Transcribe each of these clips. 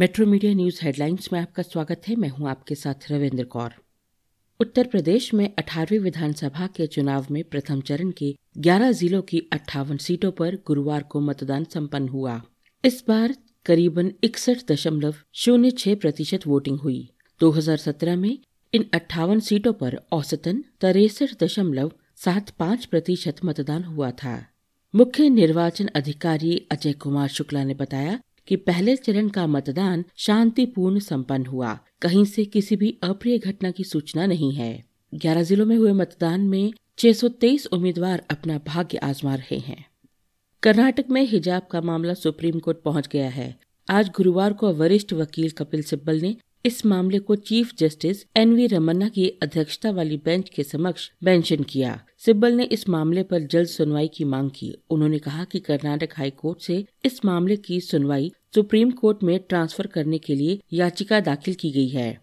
Metro media news headlines में आपका स्वागत है। मैं हूँ आपके साथ रविंद्र कौर। उत्तर प्रदेश में 18वीं विधानसभा के चुनाव में प्रथम चरण के 11 जिलों की अट्ठावन सीटों पर गुरुवार को मतदान संपन्न हुआ। इस बार करीबन इकसठ दशमलव शून्य छह प्रतिशत वोटिंग हुई। 2017 में इन अट्ठावन सीटों पर औसतन तिरसठ दशमलव सात पाँच प्रतिशत मतदान हुआ था। मुख्य निर्वाचन अधिकारी अजय कुमार शुक्ला ने बताया कि पहले चरण का मतदान शांतिपूर्ण संपन्न हुआ। कहीं से किसी भी अप्रिय घटना की सूचना नहीं है। ग्यारह जिलों में हुए मतदान में 623 उम्मीदवार अपना भाग्य आजमा रहे हैं। कर्नाटक में हिजाब का मामला सुप्रीम कोर्ट पहुँच गया है। आज गुरुवार को वरिष्ठ वकील कपिल सिब्बल ने इस मामले को chief justice N V Ramana की अध्यक्षता वाली बेंच के समक्ष मेंशन किया। सिब्बल ने इस मामले पर जल्द सुनवाई की मांग की। उन्होंने कहा कि कर्नाटक हाई कोर्ट से इस मामले की सुनवाई सुप्रीम कोर्ट में ट्रांसफ़र करने के लिए याचिका दाखिल की गई है।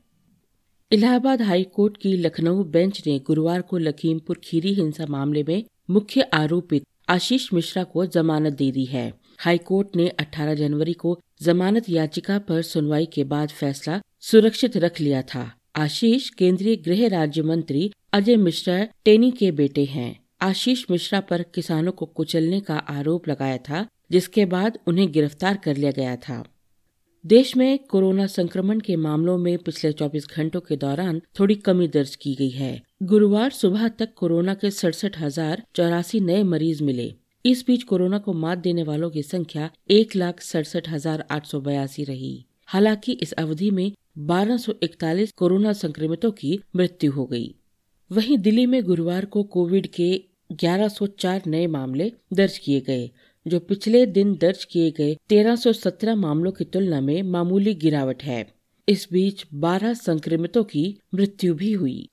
इलाहाबाद हाई कोर्ट की लखनऊ बेंच ने गुरुवार को लखीमपुर खीरी हिंसा मामले में मुख्य आरोपित आशीष मिश्रा को जमानत दे दी है। हाई कोर्ट ने 18 जनवरी को जमानत याचिका पर सुनवाई के बाद फैसला सुरक्षित रख लिया था। आशीष केंद्रीय गृह राज्य मंत्री अजय मिश्रा टेनी के बेटे हैं। आशीष मिश्रा पर किसानों को कुचलने का आरोप लगाया था, जिसके बाद उन्हें गिरफ़्तार कर लिया गया था। देश में कोरोना संक्रमण के मामलों में पिछले 24 घंटों के दौरान थोड़ी कमी दर्ज की गई है। गुरुवार सुबह तक कोरोना के सड़सठ हज़ार चौरासी नए मरीज़ मिले। इस बीच कोरोना को मात देने वालों की संख्या एक लाख सड़सठ हज़ार आठ सौ बयासी रही। हालाँकि इस अवधि में 1241 कोरोना संक्रमितों की मृत्यु हो गई। वहीं दिल्ली में गुरुवार को कोविड के 1104 नए मामले दर्ज किए गए, जो पिछले दिन दर्ज किए गए 1317 मामलों की तुलना में मामूली गिरावट है इस बीच 12 संक्रमितों की मृत्यु भी हुई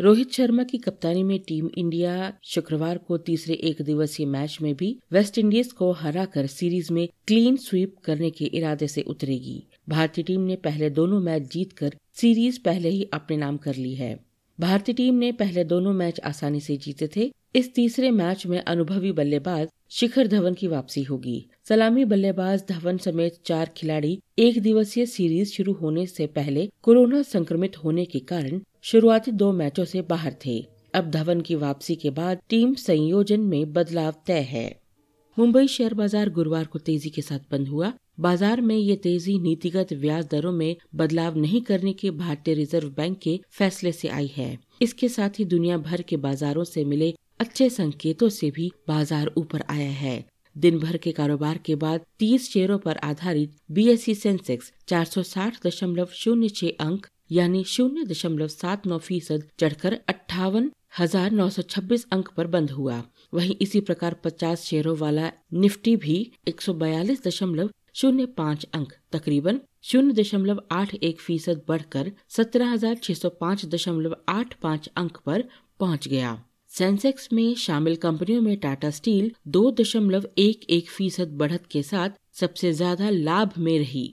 रोहित शर्मा की कप्तानी में टीम इंडिया शुक्रवार को तीसरे एक दिवसीय मैच में भी वेस्ट इंडीज को हराकर सीरीज़ में क्लीन स्वीप करने के इरादे से उतरेगी। भारतीय टीम ने पहले दोनों मैच जीतकर सीरीज़ पहले ही अपने नाम कर ली है। भारतीय टीम ने पहले दोनों मैच आसानी से जीते थे। इस तीसरे मैच में अनुभवी बल्लेबाज शिखर धवन की वापसी होगी। सलामी बल्लेबाज धवन समेत चार खिलाड़ी एक दिवसीय सीरीज़ शुरू होने से पहले कोरोना संक्रमित होने के कारण शुरुआती दो मैचों से बाहर थे। अब धवन की वापसी के बाद टीम संयोजन में बदलाव तय है। मुंबई शेयर बाज़ार गुरुवार को तेज़ी के साथ बंद हुआ। बाज़ार में ये तेज़ी नीतिगत ब्याज दरों में बदलाव नहीं करने के भारतीय रिज़र्व बैंक के फैसले से आई है। इसके साथ ही दुनिया भर के बाजारों से मिले अच्छे संकेतों से भी बाज़ार ऊपर आया है। दिन भर के कारोबार के बाद 30 शेयरों पर आधारित बीएसई सेंसेक्स चार सौ साठ दशमलव शून्य छह अंक यानी शून्य दशमलव सात नौ फ़ीसद चढ़कर अट्ठावन हज़ार नौ सौ छब्बीस अंक पर बंद हुआ। वहीं इसी प्रकार 50 शेयरों वाला निफ्टी भी एक सौ बयालीस दशमलव शून्य पाँच अंक, तकरीबन शून्य दशमलव आठ एक फ़ीसद बढ़कर सत्रह हज़ार छह सौ पाँच दशमलव आठ पाँच अंक पर पहुँच गया। सेंसेक्स में शामिल कंपनियों में टाटा स्टील दो दशमलव एक एक फ़ीसद बढ़त के साथ सबसे ज़्यादा लाभ में रही।